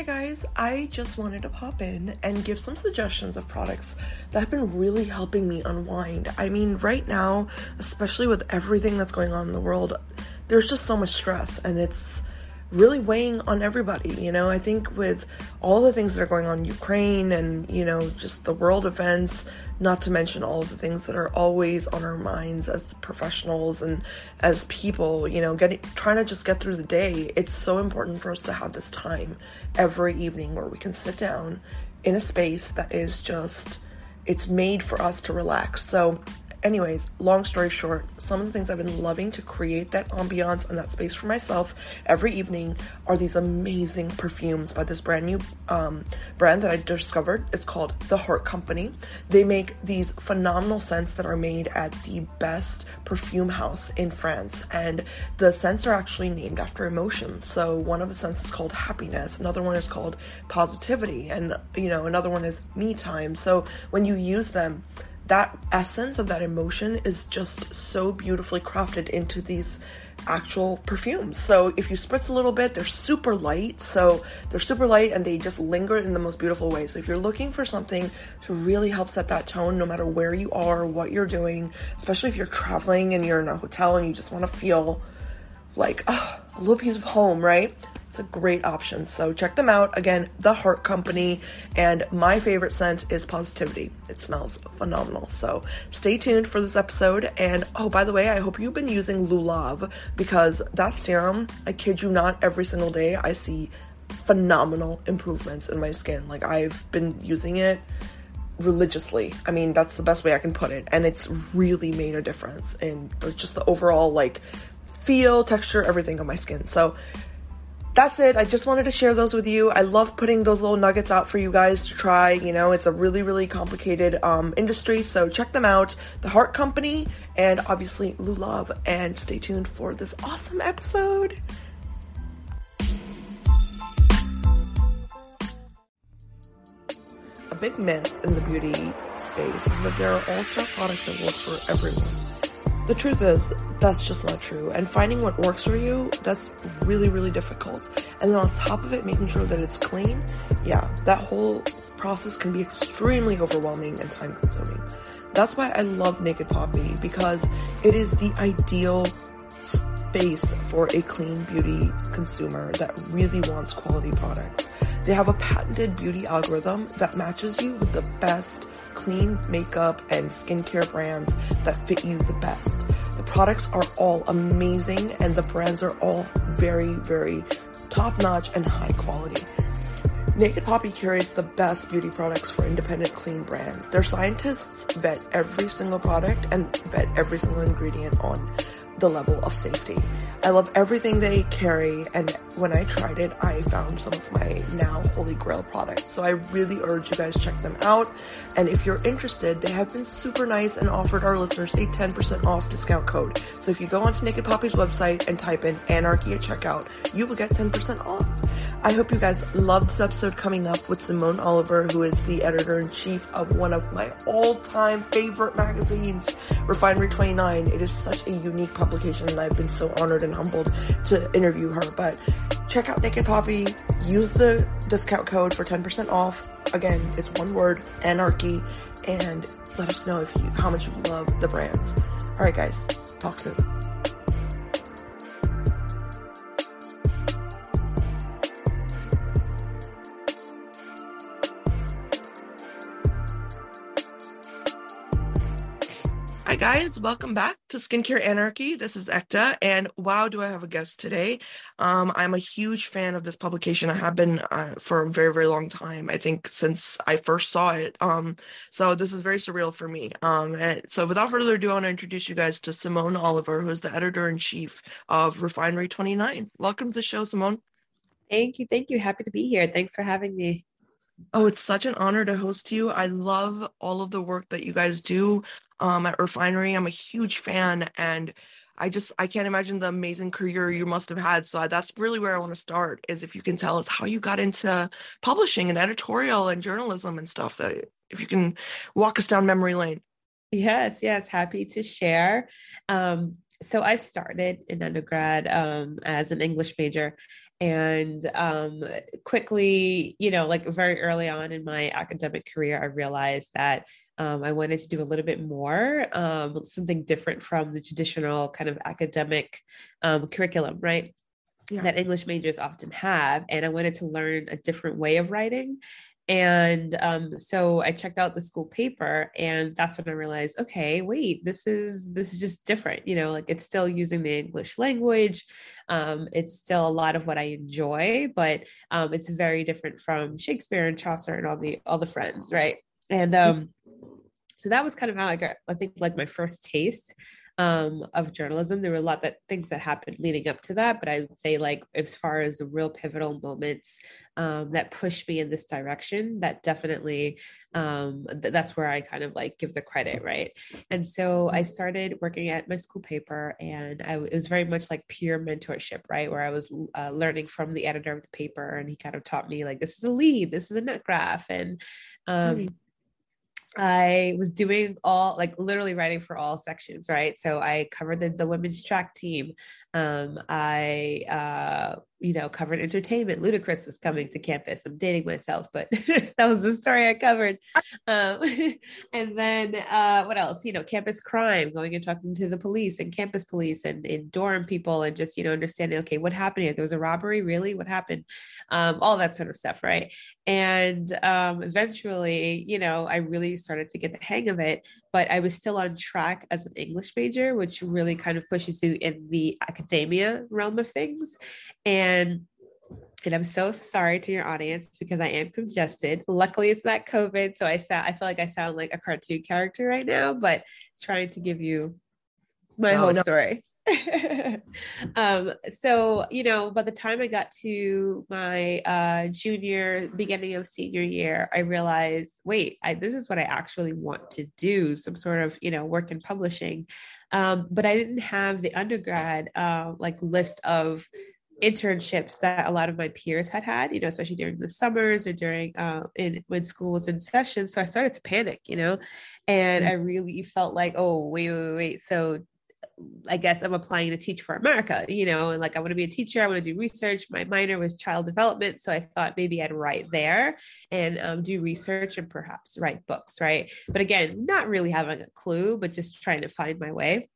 Hi guys, I just wanted to pop in and give some suggestions of products that have been really helping me unwind. I mean, right now, especially with everything that's going on in the world, there's just so much stress and it's really weighing on everybody. You know, I think with all the things that are going on in Ukraine and, you know, just the world events, not to mention all of the things that are always on our minds as professionals and as people, you know, getting trying to just get through the day. It's so important for us to have this time every evening where we can sit down in a space that is just it's made for us to relax. So anyways, long story short, some of the things I've been loving to create that ambiance and that space for myself every evening are these amazing perfumes by this brand new um, brand that I discovered. It's called The Heart Company. They make these phenomenal scents that are made at the best perfume house in France, and the scents are actually named after emotions. So one of the scents is called happiness, another one is called positivity, and you know another one is me time. So when you use them, that essence of that emotion is just so beautifully crafted into these actual perfumes. So if you spritz a little bit, they're super light. So they're super light and they just linger in the most beautiful way. So if you're looking for something to really help set that tone, no matter where you are, what you're doing, especially if you're traveling and you're in a hotel and you just want to feel like oh, a little piece of home, right? It's a great option. So check them out. Again, The Heart Company. And my favorite scent is Positivity. It smells phenomenal. So stay tuned for this episode. And oh, by the way, I hope you've been using Lulav because that serum, I kid you not, every single day I see phenomenal improvements in my skin. Like I've been using it religiously. I mean, that's the best way I can put it. And it's really made a difference in just the overall like feel, texture, everything on my skin. So that's it. I just wanted to share those with you. I love putting those little nuggets out for you guys to try. You know, it's a really, really complicated um, industry, so check them out. The Heart Company and obviously Lulav. And stay tuned for this awesome episode. A big myth in the beauty space is that there are all star products that work for everyone. The truth is, that's just not true. And finding what works for you, that's really, really difficult. And then on top of it, making sure that it's clean, yeah, that whole process can be extremely overwhelming and time consuming. That's why I love Naked Poppy because it is the ideal space for a clean beauty consumer that really wants quality products. They have a patented beauty algorithm that matches you with the best clean makeup and skincare brands that fit you the best. The products are all amazing and the brands are all very, very top notch and high quality. Naked Poppy curates the best beauty products for independent clean brands. Their scientists vet every single product and vet every single ingredient on the level of safety. I love everything they carry, and when I tried it, I found some of my now holy grail products. So I really urge you guys check them out. And if you're interested, they have been super nice and offered our listeners a 10% off discount code. So if you go onto Naked Poppy's website and type in anarchy at checkout, you will get 10% off. I hope you guys love this episode coming up with Simone Oliver, who is the editor in chief of one of my all time favorite magazines, Refinery 29. It is such a unique publication, and I've been so honored and humbled to interview her. But check out Naked Poppy, use the discount code for 10% off. Again, it's one word, anarchy, and let us know if you how much you love the brands. All right, guys, talk soon. Guys, welcome back to Skincare Anarchy. This is Ekta, and wow, do I have a guest today? Um, I'm a huge fan of this publication. I have been uh, for a very, very long time. I think since I first saw it. Um, so this is very surreal for me. Um, so without further ado, I want to introduce you guys to Simone Oliver, who is the editor in chief of Refinery 29. Welcome to the show, Simone. Thank you, thank you. Happy to be here. Thanks for having me. Oh, it's such an honor to host you. I love all of the work that you guys do um, at Refinery. I'm a huge fan, and I just I can't imagine the amazing career you must have had. So that's really where I want to start. Is if you can tell us how you got into publishing and editorial and journalism and stuff. That if you can walk us down memory lane. Yes, yes, happy to share. Um, so I started in undergrad um, as an English major, and um, quickly you know like very early on in my academic career i realized that um, i wanted to do a little bit more um, something different from the traditional kind of academic um, curriculum right yeah. that english majors often have and i wanted to learn a different way of writing and um, so i checked out the school paper and that's when i realized okay wait this is this is just different you know like it's still using the english language. Um, it's still a lot of what i enjoy but um, it's very different from shakespeare and chaucer and all the all the friends right? And um, so that was kind of how i got i think like my first taste um, of journalism. There were a lot that things that happened leading up to that, but I would say like as far as the real pivotal moments um, that pushed me in this direction, that definitely um, th- that's where I kind of like give the credit, right? And so I started working at my school paper, and I it was very much like peer mentorship, right? Where I was uh, learning from the editor of the paper, and he kind of taught me like this is a lead, this is a nut graph, and um, mm-hmm I was doing all like literally writing for all sections, right? So I covered the, the women's track team. Um, I uh, you know, covered entertainment. Ludacris was coming to campus. I'm dating myself, but that was the story I covered. Um, and then uh, what else? You know, campus crime, going and talking to the police and campus police and, and dorm people and just, you know, understanding, okay, what happened here? There was a robbery, really? What happened? Um, all that sort of stuff, right? And um, eventually, you know, I really started to get the hang of it, but I was still on track as an English major, which really kind of pushes you in the academia realm of things. And and I'm so sorry to your audience because I am congested. Luckily, it's not COVID, so I sound I feel like I sound like a cartoon character right now, but trying to give you my oh, whole no. story. um, so you know, by the time I got to my uh, junior, beginning of senior year, I realized, wait, I, this is what I actually want to do. Some sort of you know work in publishing, um, but I didn't have the undergrad uh, like list of internships that a lot of my peers had had, you know, especially during the summers or during uh, in when school was in session. So I started to panic, you know, and mm-hmm. I really felt like, oh, wait, wait, wait. So I guess I'm applying to teach for America, you know, and like I want to be a teacher, I want to do research. My minor was child development. So I thought maybe I'd write there and um, do research and perhaps write books, right? But again, not really having a clue, but just trying to find my way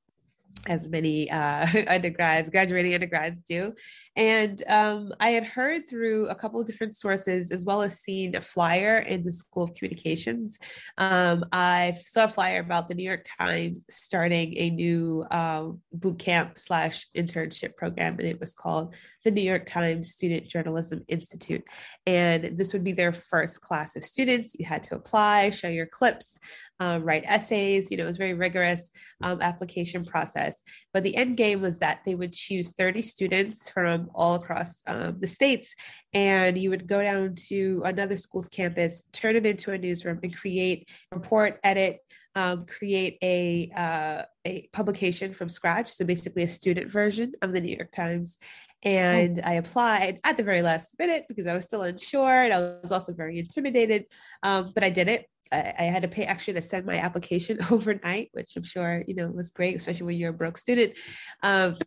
as many uh, undergrads, graduating undergrads do. And um, I had heard through a couple of different sources, as well as seen a flyer in the School of Communications. Um, I saw a flyer about the New York Times starting a new um, boot camp slash internship program, and it was called the New York Times Student Journalism Institute. And this would be their first class of students. You had to apply, show your clips, um, write essays. You know, it was very rigorous um, application process. But the end game was that they would choose 30 students from all across um, the states, and you would go down to another school's campus, turn it into a newsroom, and create, report, edit, um, create a uh, a publication from scratch. So basically, a student version of the New York Times. And oh. I applied at the very last minute because I was still unsure and I was also very intimidated. Um, but I did it. I, I, had to pay extra to send my application overnight, which I'm sure you know was great, especially when you're a broke student. Um,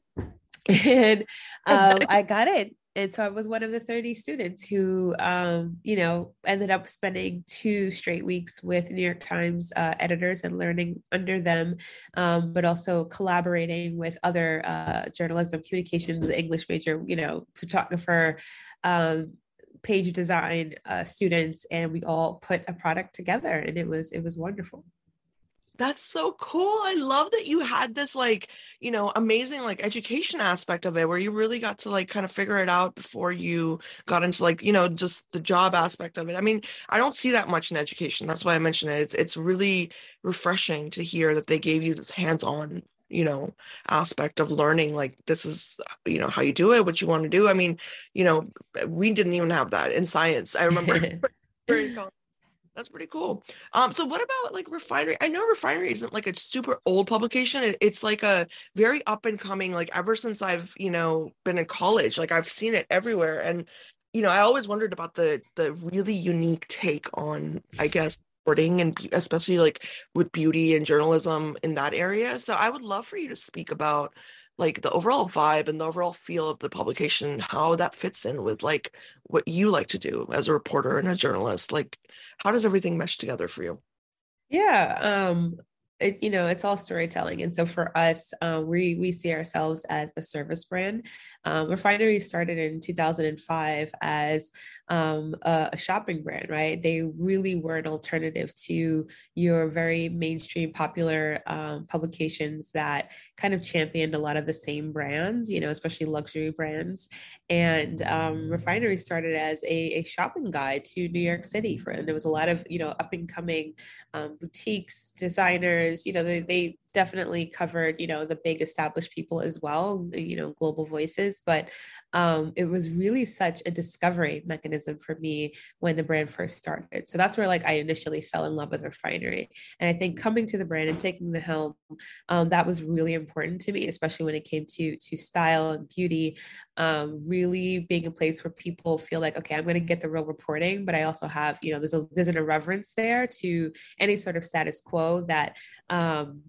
and um, I got it. And so I was one of the 30 students who, um, you know, ended up spending two straight weeks with New York Times uh, editors and learning under them, um, but also collaborating with other uh, journalism, communications, English major, you know, photographer, um, page design uh, students and we all put a product together and it was it was wonderful that's so cool. I love that you had this like, you know, amazing like education aspect of it where you really got to like kind of figure it out before you got into like, you know, just the job aspect of it. I mean, I don't see that much in education. That's why I mentioned it. It's it's really refreshing to hear that they gave you this hands-on you know aspect of learning like this is you know how you do it what you want to do i mean you know we didn't even have that in science i remember that's pretty cool. Um so what about like refinery? I know refinery isn't like a super old publication. It's like a very up and coming like ever since i've you know been in college. Like i've seen it everywhere. And you know i always wondered about the the really unique take on i guess reporting and especially like with beauty and journalism in that area. So I would love for you to speak about like the overall vibe and the overall feel of the publication, how that fits in with like what you like to do as a reporter and a journalist. Like, how does everything mesh together for you? Yeah, um, it, you know, it's all storytelling. And so for us, uh, we we see ourselves as a service brand. Um, Refinery started in 2005 as um, a, a, shopping brand, right? They really were an alternative to your very mainstream, popular um, publications that kind of championed a lot of the same brands, you know, especially luxury brands. And um, Refinery started as a, a, shopping guide to New York City, for, and there was a lot of you know up and coming um, boutiques, designers. You know, they, they definitely covered you know the big established people as well you know global voices but um, it was really such a discovery mechanism for me when the brand first started. So that's where like i initially fell in love with refinery. And i think coming to the brand and taking the helm um, that was really important to me especially when it came to to style and beauty um, really being a place where people feel like okay i'm going to get the real reporting but i also have you know there's a there's an irreverence there to any sort of status quo that um,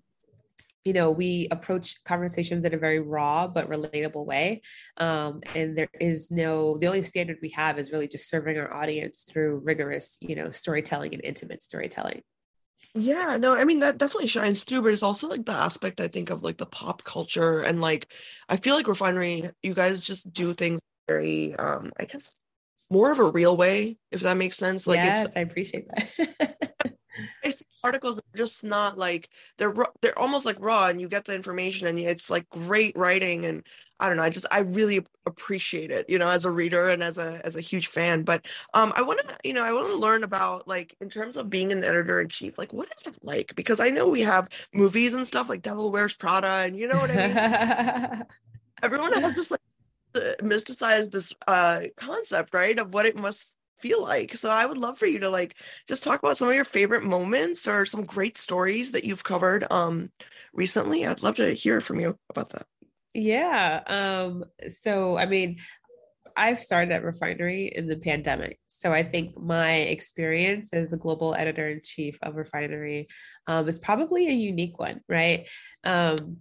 you know we approach conversations in a very raw but relatable way um, and there is no the only standard we have is really just serving our audience through rigorous you know storytelling and intimate storytelling. Yeah no i mean that definitely shines through but it's also like the aspect i think of like the pop culture and like i feel like refinery you guys just do things very um i guess more of a real way if that makes sense. Like yes, i appreciate that articles are just not like they're they're almost like raw and you get the information and it's like great writing and I don't know I just I really appreciate it you know as a reader and as a as a huge fan. But um I want to you know I want to learn about like in terms of being an editor in chief like what is it like? Because I know we have movies and stuff like Devil Wears Prada and you know what I mean? Everyone has just like mystifies this uh concept right of what it must feel like. So I would love for you to like just talk about some of your favorite moments or some great stories that you've covered um recently. I'd love to hear from you about that. Yeah. Um so I mean I've started at Refinery in the pandemic. So I think my experience as the global editor in chief of Refinery um, is probably a unique one, right? Um,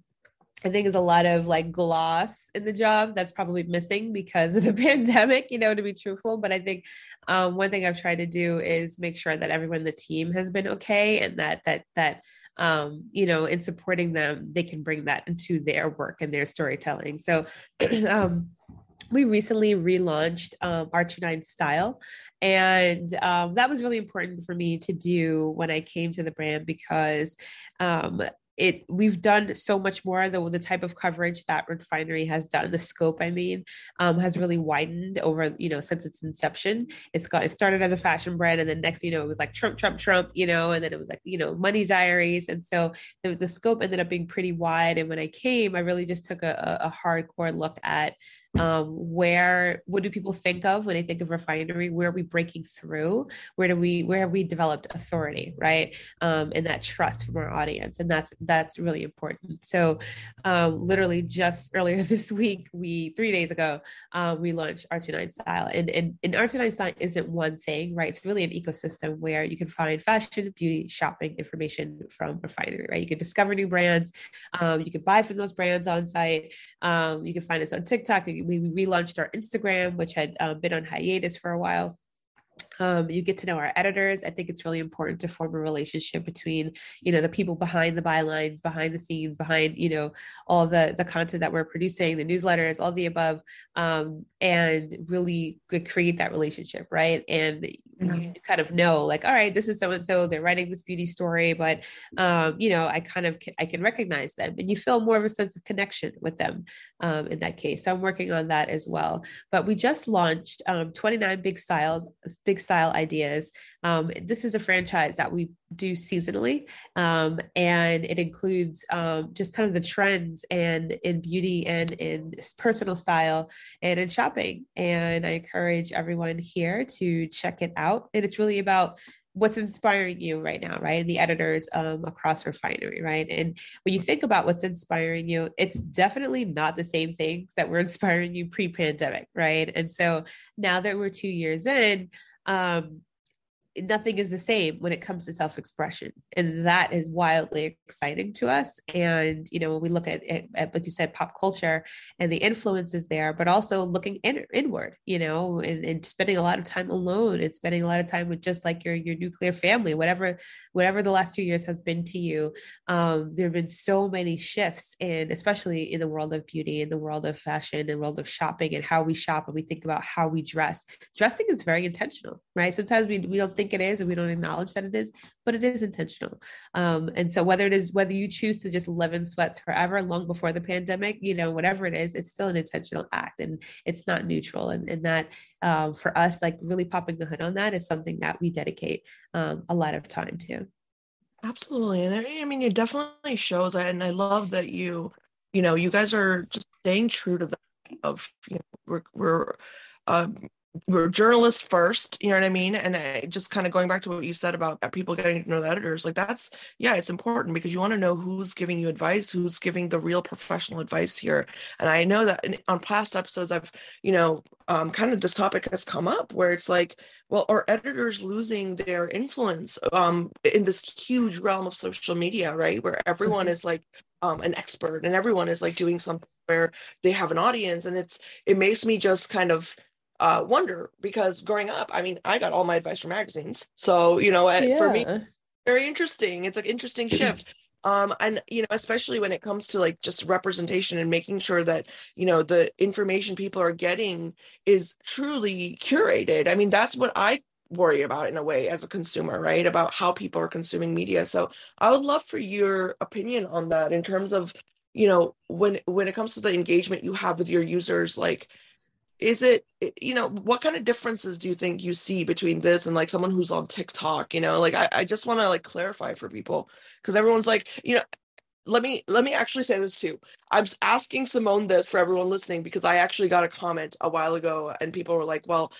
I think there's a lot of like gloss in the job that's probably missing because of the pandemic, you know, to be truthful. But I think um, one thing I've tried to do is make sure that everyone in the team has been okay and that that that um, you know, in supporting them, they can bring that into their work and their storytelling. So um we recently relaunched um, R29 Style. And um, that was really important for me to do when I came to the brand because um, it we've done so much more the, the type of coverage that refinery has done. The scope i mean um, has really widened over you know since its inception. It's got it started as a fashion brand and then next you know it was like trump trump trump you know and then it was like you know money diaries. And so the, the scope ended up being pretty wide. And when i came i really just took a, a hardcore look at um, where what do people think of when they think of refinery? Where are we breaking through? Where do we where have we developed authority right? Um, and that trust from our audience and that's that's really important. So um, literally just earlier this week we three days ago um, we launched r29 style. And, and and r29 style isn't one thing right? It's really an ecosystem where you can find fashion beauty shopping information from refinery right? You can discover new brands. Um, you can buy from those brands on site. Um, you can find us on tiktok. We, we relaunched our Instagram, which had um, been on hiatus for a while. Um, you get to know our editors. I think it's really important to form a relationship between, you know, the people behind the bylines, behind the scenes, behind, you know, all the the content that we're producing, the newsletters, all the above, um, and really create that relationship, right? And mm-hmm. you kind of know, like, all right, this is so and so. They're writing this beauty story, but um, you know, I kind of I can recognize them, and you feel more of a sense of connection with them um, in that case. So I'm working on that as well. But we just launched um, 29 big styles, big style ideas. Um, this is a franchise that we do seasonally, um, and it includes um, just kind of the trends and in beauty and in personal style and in shopping. And I encourage everyone here to check it out. And it's really about what's inspiring you right now, right? And the editors um, across Refinery, right? And when you think about what's inspiring you, it's definitely not the same things that were inspiring you pre pandemic, right? And so now that we're two years in, um, nothing is the same when it comes to self-expression. And that is wildly exciting to us. And you know when we look at, at, at like you said pop culture and the influences there but also looking in, inward you know and, and spending a lot of time alone and spending a lot of time with just like your your nuclear family whatever whatever the last few years has been to you. Um, there have been so many shifts and especially in the world of beauty in the world of fashion and world of shopping and how we shop and we think about how we dress. Dressing is very intentional right? Sometimes we, we don't think it is and we don't acknowledge that it is but it is intentional. Um, and so whether it is whether you choose to just live in sweats forever long before the pandemic you know whatever it is it's still an intentional act and it's not neutral. And, and that um, for us like really popping the hood on that is something that we dedicate um, a lot of time to. Absolutely. And I mean it definitely shows that and i love that you you know you guys are just staying true to the of you know we're we're um, we're journalists first you know what i mean? And I, just kind of going back to what you said about people getting to know the editors like that's yeah it's important because you want to know who's giving you advice who's giving the real professional advice here. And i know that in, on past episodes i've you know um, kind of this topic has come up where it's like well are editors losing their influence um, in this huge realm of social media right? Where everyone mm-hmm. is like um, an expert and everyone is like doing something where they have an audience. And it's it makes me just kind of uh, wonder because growing up, I mean, I got all my advice from magazines. So, you know, yeah. for me, very interesting. It's an interesting shift. Um, and you know, especially when it comes to like just representation and making sure that you know the information people are getting is truly curated. I mean, that's what I worry about in a way as a consumer, right? About how people are consuming media. So I would love for your opinion on that in terms of, you know, when when it comes to the engagement you have with your users, like is it you know what kind of differences do you think you see between this and like someone who's on tiktok you know? Like i, I just want to like clarify for people because everyone's like you know let me let me actually say this too. I'm asking simone this for everyone listening because i actually got a comment a while ago and people were like well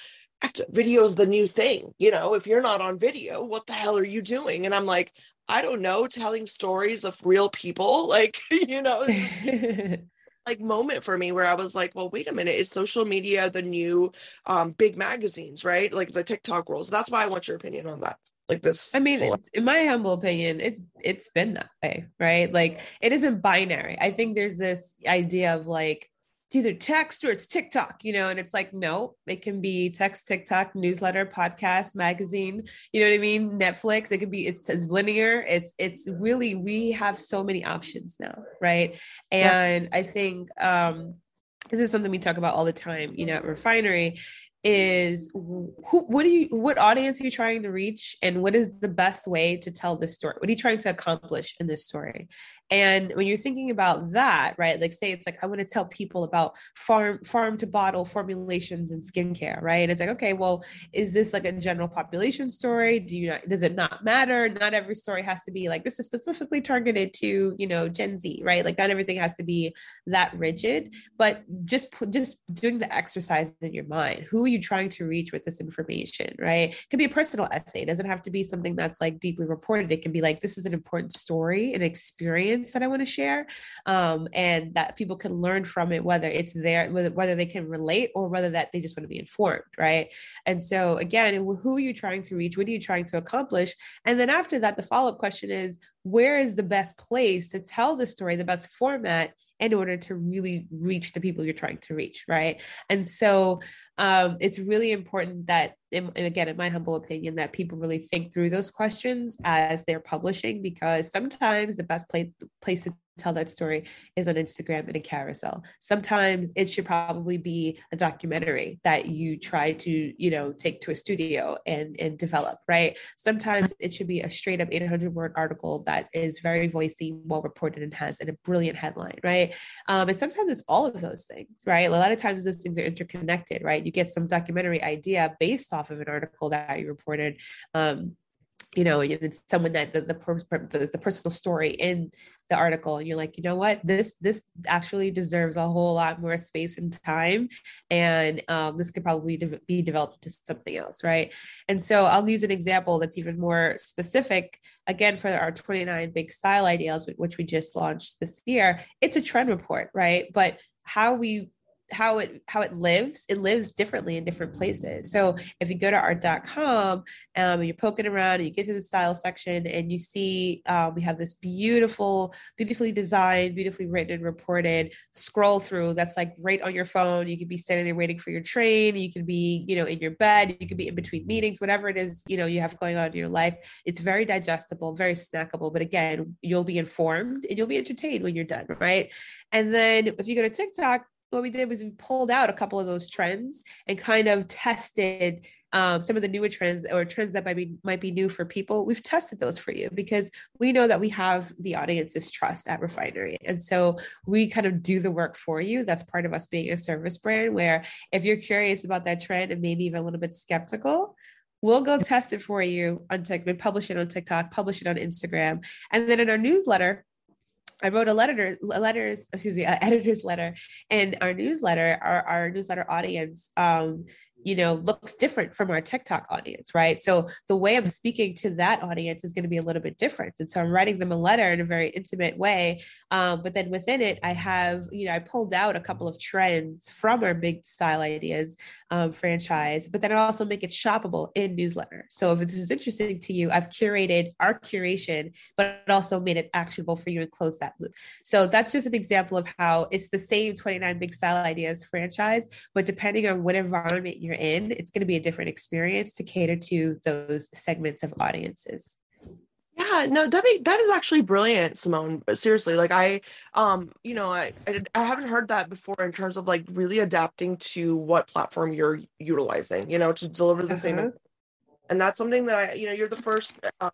video is the new thing you know? If you're not on video what the hell are you doing? And i'm like i don't know telling stories of real people like you know like moment for me where I was like, well, wait a minute, is social media the new um big magazines, right? Like the TikTok rules. That's why I want your opinion on that. Like this. I mean, in my humble opinion, it's it's been that way, right? Like it isn't binary. I think there's this idea of like it's either text or it's TikTok, you know, and it's like, no, it can be text, TikTok, newsletter, podcast, magazine, you know what I mean? Netflix, it could be, it's, it's linear. It's, it's really, we have so many options now. Right. And yeah. I think, um, this is something we talk about all the time, you know, at Refinery is who what do you what audience are you trying to reach and what is the best way to tell this story what are you trying to accomplish in this story and when you're thinking about that, right? Like say it's like I want to tell people about farm farm to bottle formulations and skincare, right? And it's like, okay, well, is this like a general population story? Do you not does it not matter? Not every story has to be like this is specifically targeted to, you know, Gen Z, right? Like not everything has to be that rigid, but just just doing the exercise in your mind. Who are you trying to reach with this information, right? It could be a personal essay. It doesn't have to be something that's like deeply reported. It can be like this is an important story, an experience experience that I want to share, um, and that people can learn from it, whether it's there, whether, whether they can relate or whether that they just want to be informed, right? And so again, who are you trying to reach? What are you trying to accomplish? And then after that, the follow up question is, where is the best place to tell the story, the best format in order to really reach the people you're trying to reach, right? And so um, it's really important that, and again, in my humble opinion, that people really think through those questions as they're publishing, because sometimes the best place place to tell that story is on Instagram and a carousel. Sometimes it should probably be a documentary that you try to, you know, take to a studio and and develop, right? Sometimes it should be a straight up 800 word article that is very voicey, well reported, and has a brilliant headline, right? Um, and sometimes it's all of those things, right? A lot of times those things are interconnected, right? You get some documentary idea based off of an article that you reported. Um, you know, it's someone that the, the, the personal story in the article and you're like you know what? This this actually deserves a whole lot more space and time and um, this could probably de- be developed to something else right? And so i'll use an example that's even more specific again for our 29 big style ideals which we just launched this year. It's a trend report right? But how we how it how it lives it lives differently in different places. So if you go to art.com um, you're poking around and you get to the style section and you see um, we have this beautiful beautifully designed beautifully written and reported scroll through that's like right on your phone. You could be standing there waiting for your train. You could be you know in your bed. You could be in between meetings whatever it is you know you have going on in your life. It's very digestible very snackable but again you'll be informed and you'll be entertained when you're done right? And then if you go to tiktok what we did was we pulled out a couple of those trends and kind of tested um, some of the newer trends or trends that might be might be new for people. We've tested those for you because we know that we have the audience's trust at Refinery, and so we kind of do the work for you. That's part of us being a service brand. Where if you're curious about that trend and maybe even a little bit skeptical, We'll go test it for you on TikTok, publish it on TikTok, publish it on Instagram. And then in our newsletter, I wrote a letter, letters, excuse me, an editor's letter, and our newsletter, our, our newsletter audience, um, you know, looks different from our TikTok audience, right? So the way I'm speaking to that audience is going to be a little bit different. And so I'm writing them a letter in a very intimate way. Um, but then within it, I have, you know, I pulled out a couple of trends from our big style ideas um, franchise, but then I also make it shoppable in newsletter. So if this is interesting to you, I've curated our curation, but also made it actionable for you and close that loop. So that's just an example of how it's the same 29 big style ideas franchise, but depending on what environment you're in, it's going to be a different experience to cater to those segments of audiences. Yeah, no, that be, that is actually brilliant, Simone. Seriously, like I, um, you know, I, I, I haven't heard that before in terms of like really adapting to what platform you're utilizing, you know, to deliver the uh-huh. same. And that's something that I, you know, you're the first, uh,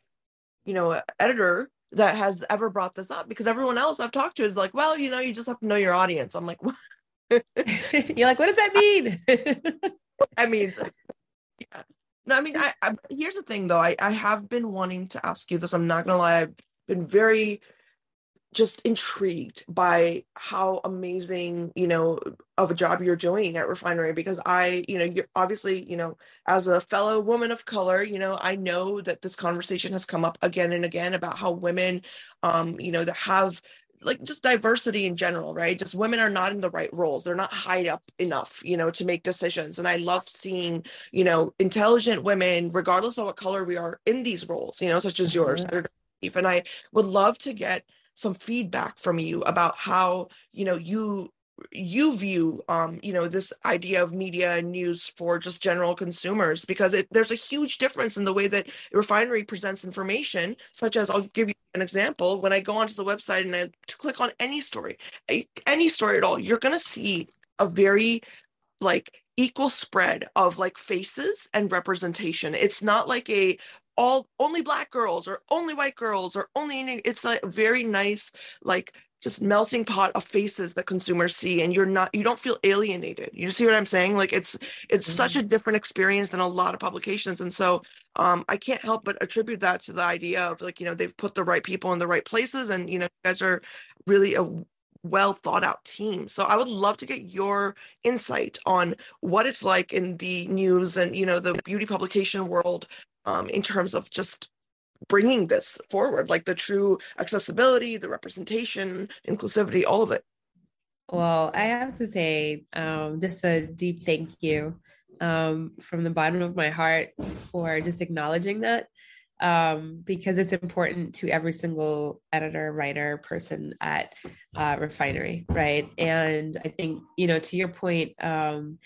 you know, editor that has ever brought this up because everyone else I've talked to is like, well, you know, you just have to know your audience. I'm like, you're like, what does that mean? I mean, yeah. No, I mean, I, I here's the thing though. I I have been wanting to ask you this. I'm not gonna lie. I've been very just intrigued by how amazing you know of a job you're doing at refinery because i you know you're obviously you know as a fellow woman of color you know i know that this conversation has come up again and again about how women um you know that have like just diversity in general, right? Just women are not in the right roles. They're not high up enough, you know, to make decisions. And I love seeing, you know, intelligent women, regardless of what color we are, in these roles, you know, such as yours. Mm-hmm. And I would love to get some feedback from you about how, you know, you you view um you know this idea of media and news for just general consumers because it, there's a huge difference in the way that refinery presents information such as i'll give you an example when i go onto the website and i click on any story any story at all you're going to see a very like equal spread of like faces and representation. It's not like a all only black girls or only white girls or only it's a very nice like just melting pot of faces that consumers see and you're not you don't feel alienated. You see what i'm saying? Like it's it's mm-hmm. such a different experience than a lot of publications and so um i can't help but attribute that to the idea of like you know they've put the right people in the right places and you know you guys are really a well thought out team. So i would love to get your insight on what it's like in the news and you know the beauty publication world um, in terms of just bringing this forward like the true accessibility the representation inclusivity all of it well i have to say um, just a deep thank you um, from the bottom of my heart for just acknowledging that um, because it's important to every single editor, writer, person at uh, Refinery, right? And I think, you know, to your point, um,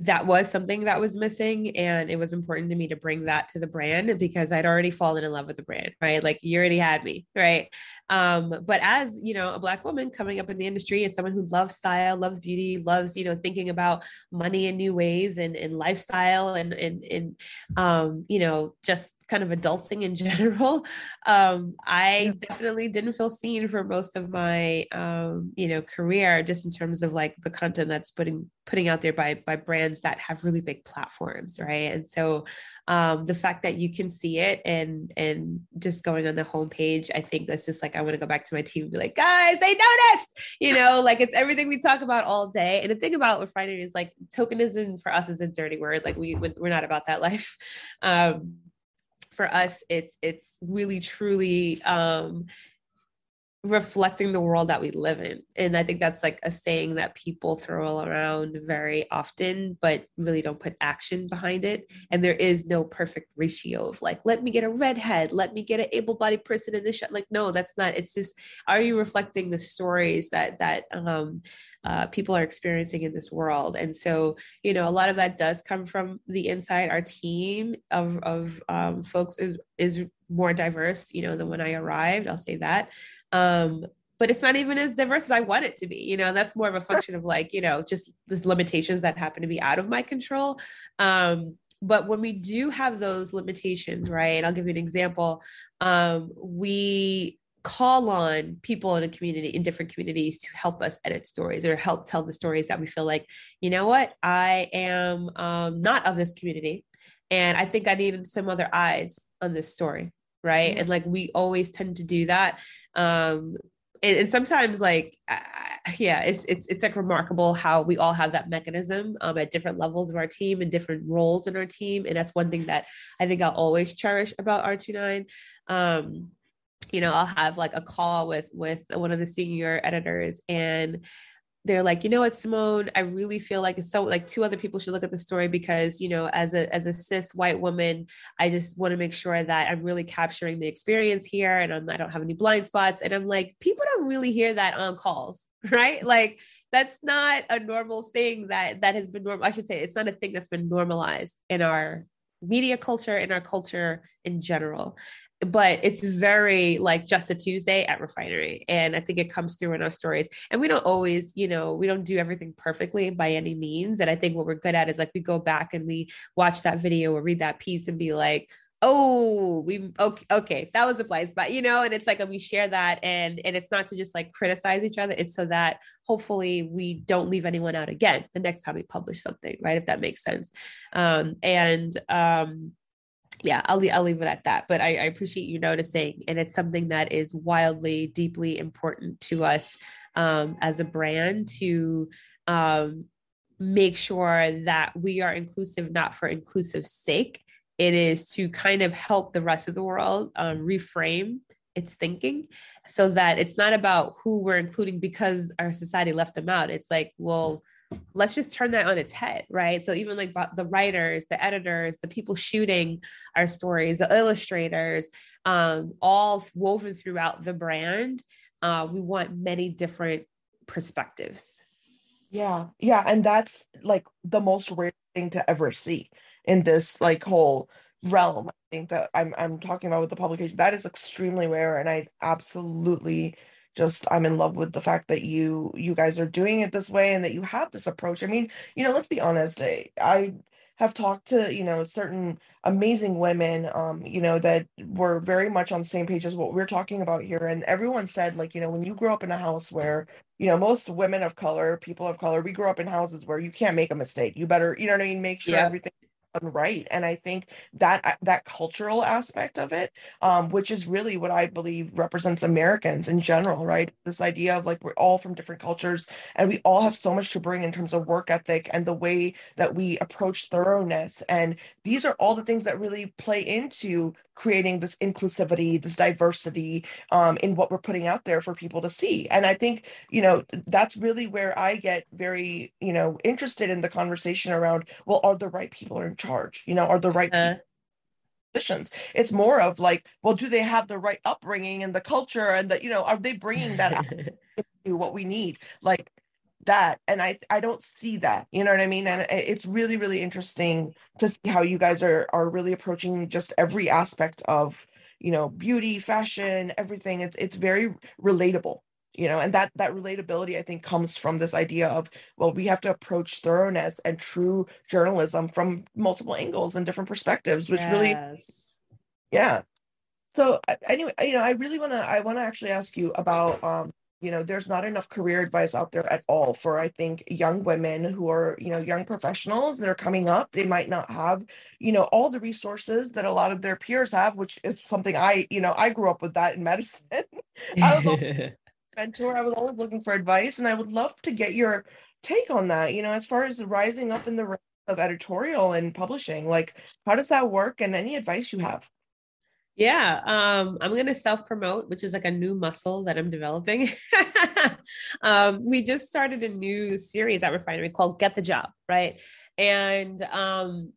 that was something that was missing and it was important to me to bring that to the brand because i'd already fallen in love with the brand right? Like you already had me right? Um but as you know a black woman coming up in the industry and someone who loves style loves beauty loves you know thinking about money in new ways and, and lifestyle and and, and um you know just kind of adulting in general, um, I definitely didn't feel seen for most of my, um, you know, career, just in terms of like the content that's putting putting out there by by brands that have really big platforms, right? And so, um, the fact that you can see it and and just going on the homepage, I think that's just like I want to go back to my team and be like, guys, they noticed, you know, like it's everything we talk about all day. And the thing about refinery is like tokenism for us is a dirty word. Like we we're not about that life. Um, for us it's it's really truly um reflecting the world that we live in. And I think that's like a saying that people throw around very often, but really don't put action behind it. And there is no perfect ratio of like, let me get a redhead, let me get an able-bodied person in this shot. Like, no, that's not. It's just, are you reflecting the stories that that um, uh, people are experiencing in this world? And so, you know, a lot of that does come from the inside. Our team of of um, folks is, is more diverse, you know, than when I arrived. I'll say that. Um, but it's not even as diverse as I want it to be. You know, that's more of a function of like, you know, just these limitations that happen to be out of my control. Um, but when we do have those limitations, right? I'll give you an example. Um, we call on people in a community in different communities to help us edit stories or help tell the stories that we feel like you know what? I am um, not of this community and i think i needed some other eyes on this story right? And like we always tend to do that um and, and sometimes like yeah it's, it's it's like remarkable how we all have that mechanism um, at different levels of our team and different roles in our team and that's one thing that i think i'll always cherish about r29 um you know i'll have like a call with with one of the senior editors and they're like, you know what, Simone, I really feel like it's so like two other people should look at the story because, you know, as a as a cis white woman, I just want to make sure that I'm really capturing the experience here and I'm, I don't have any blind spots. And I'm like, people don't really hear that on calls, right? Like that's not a normal thing that that has been normal. I should say it's not a thing that's been normalized in our media culture in our culture in general but it's very like just a Tuesday at refinery. And I think it comes through in our stories. And we don't always, you know, we don't do everything perfectly by any means. And I think what we're good at is like we go back and we watch that video or read that piece and be like, oh we okay okay that was a blind spot you know and it's like and we share that and and it's not to just like criticize each other it's so that hopefully we don't leave anyone out again the next time we publish something right if that makes sense um and um yeah, I'll leave, I'll leave it at that. But I, I, appreciate you noticing, and it's something that is wildly, deeply important to us um, as a brand to um, make sure that we are inclusive, not for inclusive sake. It is to kind of help the rest of the world um, reframe its thinking so that it's not about who we're including because our society left them out. It's like, well, let's just turn that on its head right? So even like the writers the editors the people shooting our stories the illustrators um, all woven throughout the brand uh, we want many different perspectives. Yeah yeah and that's like the most rare thing to ever see in this like whole realm. I think that i'm i'm talking about with the publication that is extremely rare and i absolutely just I'm in love with the fact that you you guys are doing it this way and that you have this approach. I mean, you know, let's be honest. I, I have talked to you know certain amazing women um you know that were very much on the same page as what we're talking about here and everyone said like you know when you grow up in a house where you know most women of color people of color we grew up in houses where you can't make a mistake you better you know what i mean make sure yeah. everything right and i think that uh, that cultural aspect of it um, which is really what i believe represents americans in general right? This idea of like we're all from different cultures and we all have so much to bring in terms of work ethic and the way that we approach thoroughness and these are all the things that really play into creating this inclusivity, this diversity um, in what we're putting out there for people to see. And I think, you know, that's really where I get very, you know, interested in the conversation around, well, are the right people in charge? You know, are the right uh-huh. positions? It's more of like, well, do they have the right upbringing and the culture and that, you know, are they bringing that to what we need? Like, that and i i don't see that you know what i mean? And it's really really interesting to see how you guys are are really approaching just every aspect of you know beauty fashion everything. It's it's very relatable you know and that that relatability i think comes from this idea of well we have to approach thoroughness and true journalism from multiple angles and different perspectives which yes. really yeah. So anyway you know i really want to i want to actually ask you about um you know there's not enough career advice out there at all for i think young women who are you know young professionals they're coming up. They might not have you know all the resources that a lot of their peers have which is something i you know i grew up with that in medicine. I was always mentor. I was always looking for advice and i would love to get your take on that you know as far as rising up in the ranks of editorial and publishing like how does that work and any advice you have Yeah, um, I'm gonna self promote, which is like a new muscle that I'm developing. um, we just started a new series at Refinery called Get the Job, right? And um,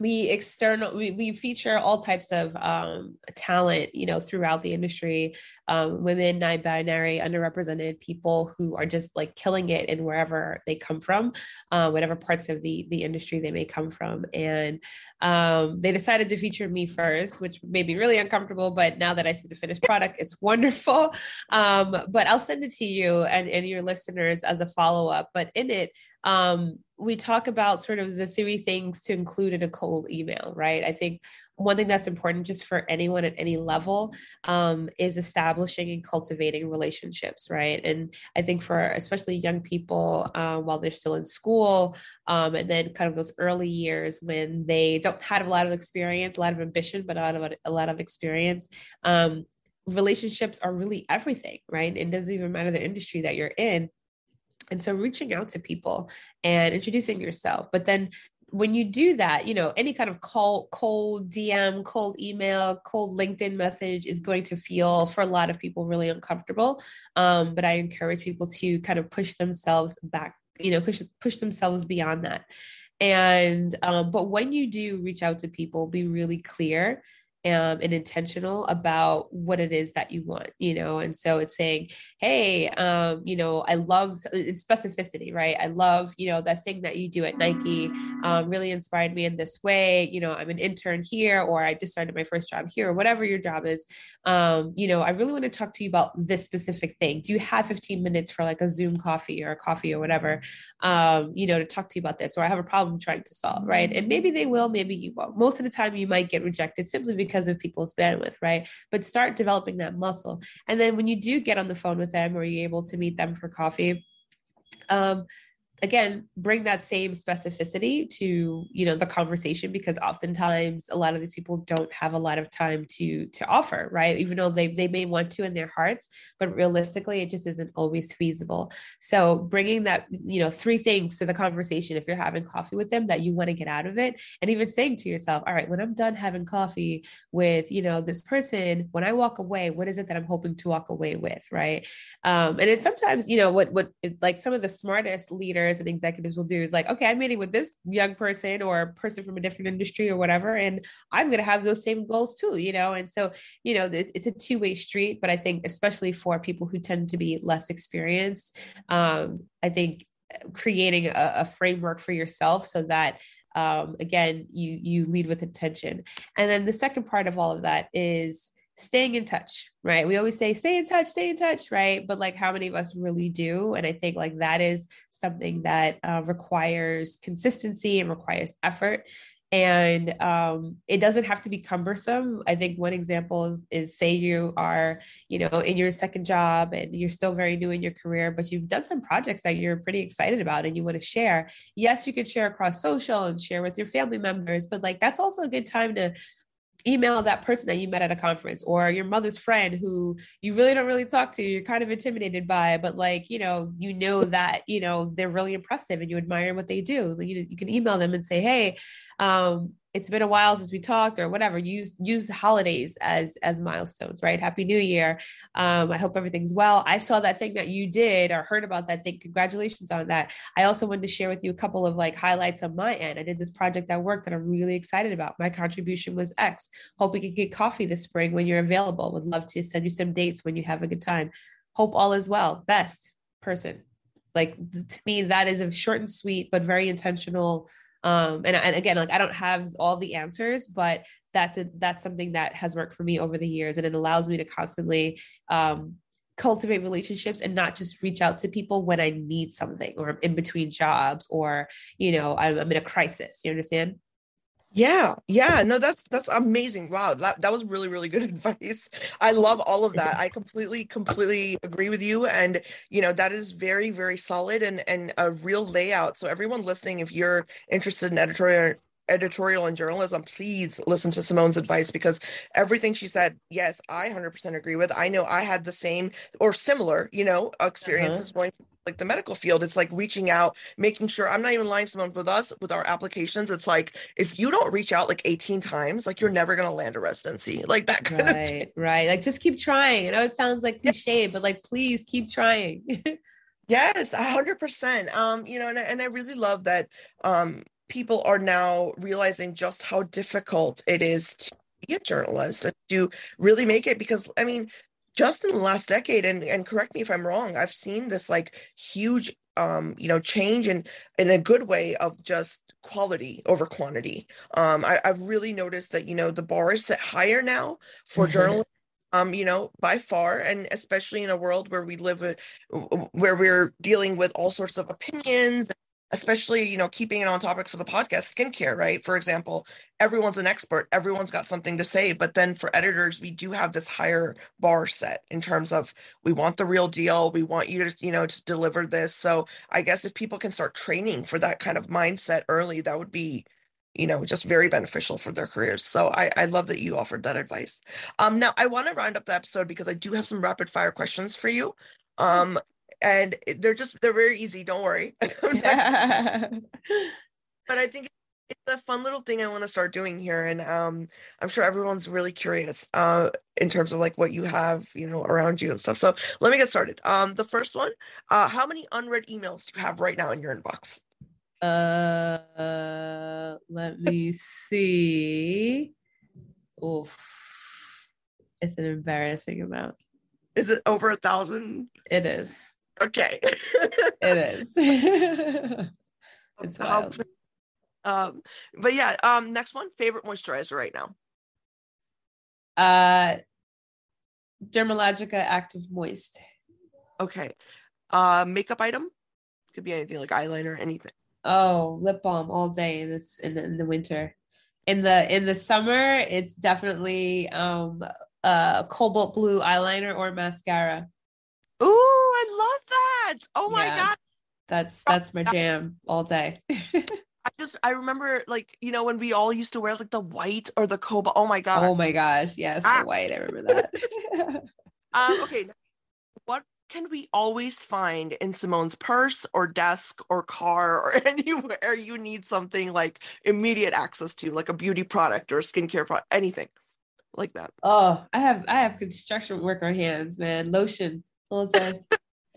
we external we, we feature all types of um, talent you know throughout the industry um, women non-binary underrepresented people who are just like killing it in wherever they come from uh, whatever parts of the the industry they may come from and um, they decided to feature me first which made me really uncomfortable but now that i see the finished product it's wonderful um, but i'll send it to you and, and your listeners as a follow-up but in it um, we talk about sort of the three things to include in a cold email, right? I think one thing that's important just for anyone at any level um, is establishing and cultivating relationships, right? And I think for especially young people uh, while they're still in school, um, and then kind of those early years when they don't have a lot of experience, a lot of ambition, but a lot of a lot of experience. Um, relationships are really everything, right? It doesn't even matter the industry that you're in and so reaching out to people and introducing yourself. But then when you do that, you know, any kind of call, cold DM, cold email, cold LinkedIn message is going to feel for a lot of people really uncomfortable. Um, but I encourage people to kind of push themselves back, you know, push push themselves beyond that. And um, but when you do reach out to people, be really clear um, and intentional about what it is that you want, you know. And so it's saying, hey, um, you know, I love specificity, right? I love, you know, that thing that you do at Nike um, really inspired me in this way. You know, I'm an intern here, or I just started my first job here, or whatever your job is. Um, you know, I really want to talk to you about this specific thing. Do you have 15 minutes for like a Zoom coffee or a coffee or whatever, um, you know, to talk to you about this? Or I have a problem trying to solve, right? And maybe they will, maybe you won't. Most of the time, you might get rejected simply because because of people's bandwidth, right? But start developing that muscle. And then when you do get on the phone with them or you're able to meet them for coffee, um, again bring that same specificity to you know the conversation because oftentimes a lot of these people don't have a lot of time to to offer right? Even though they they may want to in their hearts but realistically it just isn't always feasible. So bringing that you know three things to the conversation if you're having coffee with them that you want to get out of it and even saying to yourself all right when i'm done having coffee with you know this person when i walk away what is it that i'm hoping to walk away with? Right? Um and it's sometimes you know what what like some of the smartest leaders and executives will do is like, okay, I'm meeting with this young person or a person from a different industry or whatever, and I'm going to have those same goals too, you know? And so, you know, it's a two way street, but I think especially for people who tend to be less experienced, um, I think creating a, a framework for yourself so that um, again you you lead with intention and then the second part of all of that is staying in touch, right? We always say, stay in touch, stay in touch, right? But like, how many of us really do? And I think like that is something that uh, requires consistency and requires effort. And um, it doesn't have to be cumbersome. I think one example is, is say you are, you know, in your second job and you're still very new in your career, but you've done some projects that you're pretty excited about and you want to share. Yes, you could share across social and share with your family members, but like that's also a good time to email that person that you met at a conference or your mother's friend who you really don't really talk to you're kind of intimidated by but like you know you know that you know they're really impressive and you admire what they do. You, you can email them and say hey um, it's been a while since we talked or whatever use use holidays as as milestones right? Happy new year. Um, i hope everything's well. I saw that thing that you did or heard about that thing. Congratulations on that. I also wanted to share with you a couple of like highlights on my end. I did this project at work that i'm really excited about. My contribution was x. Hope we can get coffee this spring when you're available. Would love to send you some dates when you have a good time. Hope all is well. Best person. Like to me that is a short and sweet but very intentional um and, and again like i don't have all the answers but that's a, that's something that has worked for me over the years and it allows me to constantly um cultivate relationships and not just reach out to people when i need something or i'm in between jobs or you know i'm, I'm in a crisis. You understand yeah, yeah, no, that's that's amazing. Wow, that, that was really, really good advice. I love all of that. I completely, completely agree with you. And you know, that is very, very solid and and a real layout. So everyone listening, if you're interested in editorial editorial and journalism, please listen to Simone's advice because everything she said, yes, I 100% agree with. I know I had the same or similar, you know, experiences uh-huh. going like the medical field it's like reaching out making sure i'm not even lying to someone with us with our applications it's like if you don't reach out like 18 times like you're never going to land a residency like that kind right, of right like just keep trying i know it sounds like cliche yeah. but like please keep trying yes 100% um you know and, and i really love that um people are now realizing just how difficult it is to be a journalist and to really make it because i mean just in the last decade and and correct me if i'm wrong i've seen this like huge um you know change in in a good way of just quality over quantity um I, i've really noticed that you know the bar is set higher now for mm-hmm. journalists um you know by far and especially in a world where we live where we're dealing with all sorts of opinions especially you know keeping it on topic for the podcast skincare right? For example everyone's an expert. Everyone's got something to say. But then for editors we do have this higher bar set in terms of we want the real deal. We want you to you know to deliver this. So i guess if people can start training for that kind of mindset early that would be you know just very beneficial for their careers. So i i love that you offered that advice. Um now i want to round up the episode because i do have some rapid fire questions for you. Um and they're just they're very easy don't worry. But i think it's a fun little thing i want to start doing here and um i'm sure everyone's really curious uh in terms of like what you have you know around you and stuff. So let me get started. Um the first one uh how many unread emails do you have right now in your inbox? Uh let me see. Oof. It's an embarrassing amount. Is it over a thousand? It is Okay. it is. it's wild. Um, but yeah, um, next one, favorite moisturizer right now. Uh Dermalogica Active Moist. Okay. Uh makeup item? Could be anything like eyeliner, anything. Oh, lip balm all day in this in the, in the winter. In the in the summer, it's definitely um uh cobalt blue eyeliner or mascara. Ooh, I love that. Oh my yeah, god. That's that's my jam all day. I just I remember like you know when we all used to wear like the white or the cobalt. Oh my god. Oh my gosh, yes, ah. the white. I remember that. um, okay, what can we always find in Simone's purse or desk or car or anywhere you need something like immediate access to, like a beauty product or skincare product, anything like that? Oh, I have I have construction worker hands, man. Lotion all day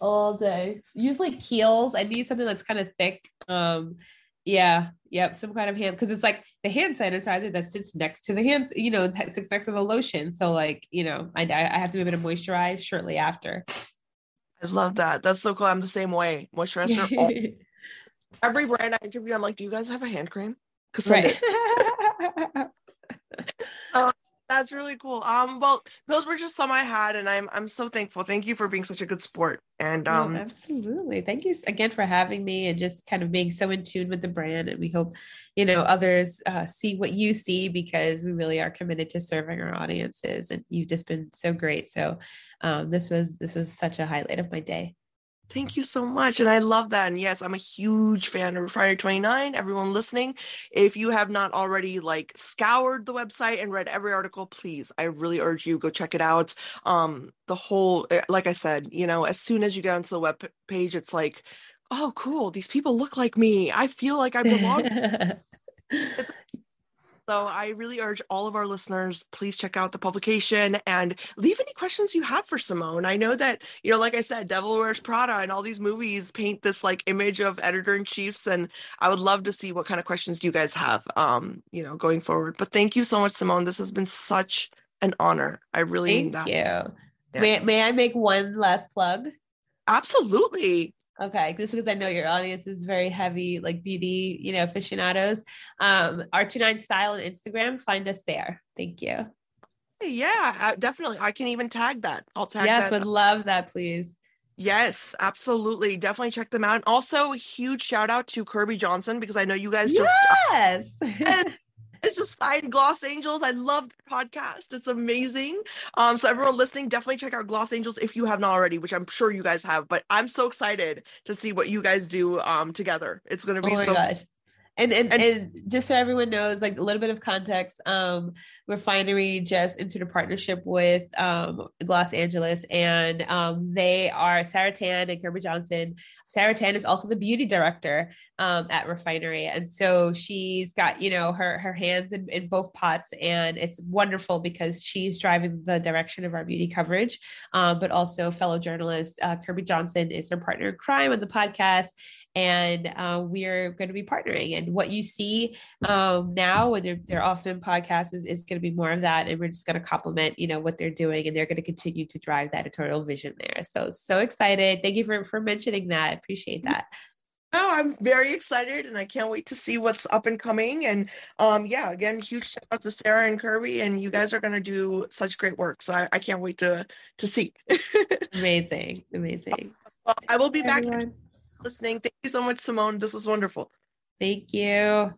all day. Usually Kiehl's i need something that's kind of thick um yeah yep some kind of hand because it's like the hand sanitizer that sits next to the hands you know that sits next to the lotion. So like you know i, I have to be able to moisturize shortly after. I love that. That's so cool. I'm the same way. Moisturizer all, every brand i interview i'm like do you guys have a hand cream? Because right. uh, that's really cool. Um, well, those were just some I had, and I'm I'm so thankful. Thank you for being such a good sport. And um, absolutely, thank you again for having me and just kind of being so in tune with the brand. And we hope, you know, others uh, see what you see because we really are committed to serving our audiences. And you've just been so great. So, um, this was this was such a highlight of my day. Thank you so much. And I love that. And yes, I'm a huge fan of Refinery 29. Everyone listening, if you have not already like scoured the website and read every article, please, I really urge you go check it out. Um, the whole, eh, like I said, you know, as soon as you get onto the web page, it's like, oh, cool. These people look like me. I feel like I belong. it's so I really urge all of our listeners, please check out the publication and leave any questions you have for Simone. I know that, you know, like I said, Devil Wears Prada and all these movies paint this like image of editor in chiefs. And I would love to see what kind of questions you guys have, um, you know, going forward. But thank you so much, Simone. This has been such an honor. I really thank mean that. you. Yes. May, may I make one last plug? Absolutely. Okay, just because I know your audience is very heavy, like beauty, you know, aficionados. Um, R29 Style on Instagram, find us there. Thank you. Yeah, definitely. I can even tag that. I'll tag yes, that. would love that, please. Yes, absolutely. Definitely check them out. And also, huge shout out to Kirby Johnson because I know you guys just yes. Signed Gloss Angels. I love the podcast. It's amazing. Um, so everyone listening, definitely check out Gloss Angels if you have not already, which I'm sure you guys have. But I'm so excited to see what you guys do um together. It's gonna be oh so gosh. And, and, and and just so everyone knows, like a little bit of context, um, Refinery just entered a partnership with um, Gloss Angels, and um, they are Sarah Tan and Kirby Johnson. Sarah Tan is also the beauty director um, at Refinery, and so she's got you know her her hands in, in both pots, and it's wonderful because she's driving the direction of our beauty coverage, um, but also fellow journalist uh, Kirby Johnson is her partner in crime on the podcast and uh, we're going to be partnering. And what you see um, now when they're, they're awesome podcasts is, is going to be more of that. And we're just going to complement, you know, what they're doing and they're going to continue to drive that editorial vision there. So, so excited. Thank you for, for mentioning that. Appreciate that. Oh, I'm very excited and I can't wait to see what's up and coming. And um, yeah, again, huge shout out to Sarah and Kirby, and you guys are gonna do such great work. So I, I can't wait to to see. amazing, amazing. Well, I will be back listening. Thank you so much, Simone. This was wonderful. Thank you.